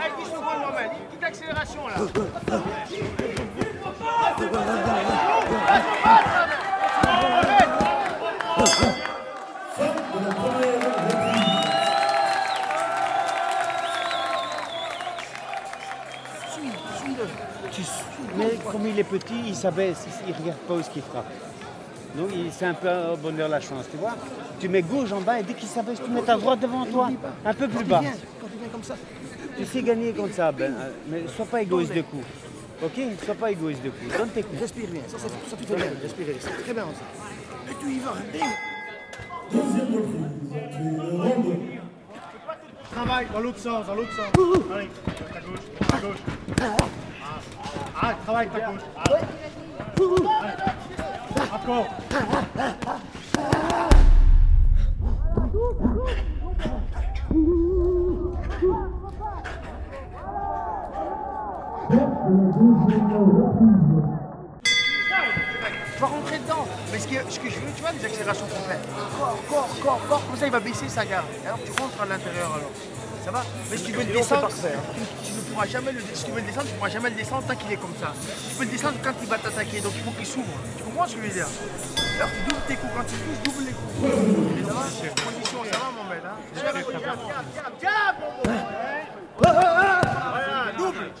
Allez, 10 secondes, normal? Une petite accélération, là. Tu mais comme il est petit, il s'abaisse, il ne regarde pas où ce qu'il frappe. Donc c'est un peu au bonheur la chance, tu vois. Tu mets gauche en bas et dès qu'il s'abaisse, tu mets ta droite devant toi, un peu plus bas. Quand tu viens comme ça, Tu sais gagner comme ça, Ben, euh, mais sois pas égoïste de coups. Ok? Sois pas égoïste de coups. Donne tes coups. respire bien. Ça, ça, ça tu fais bien, respirer. C'est très bien ça. Et tu y vas, bing Travaille dans l'autre sens, dans l'autre sens. Allez, ta gauche, ta gauche. Ah, travaille ta gauche. Allez. Encore. Tu vas rentrer dedans. Mais ce que, ce que je veux, tu vois, des accélérations complètes. Corps, corps, corps, corps. Comme ça, il va baisser sa garde. Alors tu rentres à l'intérieur alors ça va. Mais si tu veux le descendre, tu, ne pourras jamais le, si tu veux le descendre, tu pourras jamais le descendre tant qu'il est comme ça. Tu peux le descendre quand il va t'attaquer, donc il faut qu'il s'ouvre. Tu comprends ce que je veux dire? Alors tu doubles tes coups, quand tu touches, double les coups. Ça va? Condition, ça va mon mec hein Tiens, tiens, tiens, Voilà, double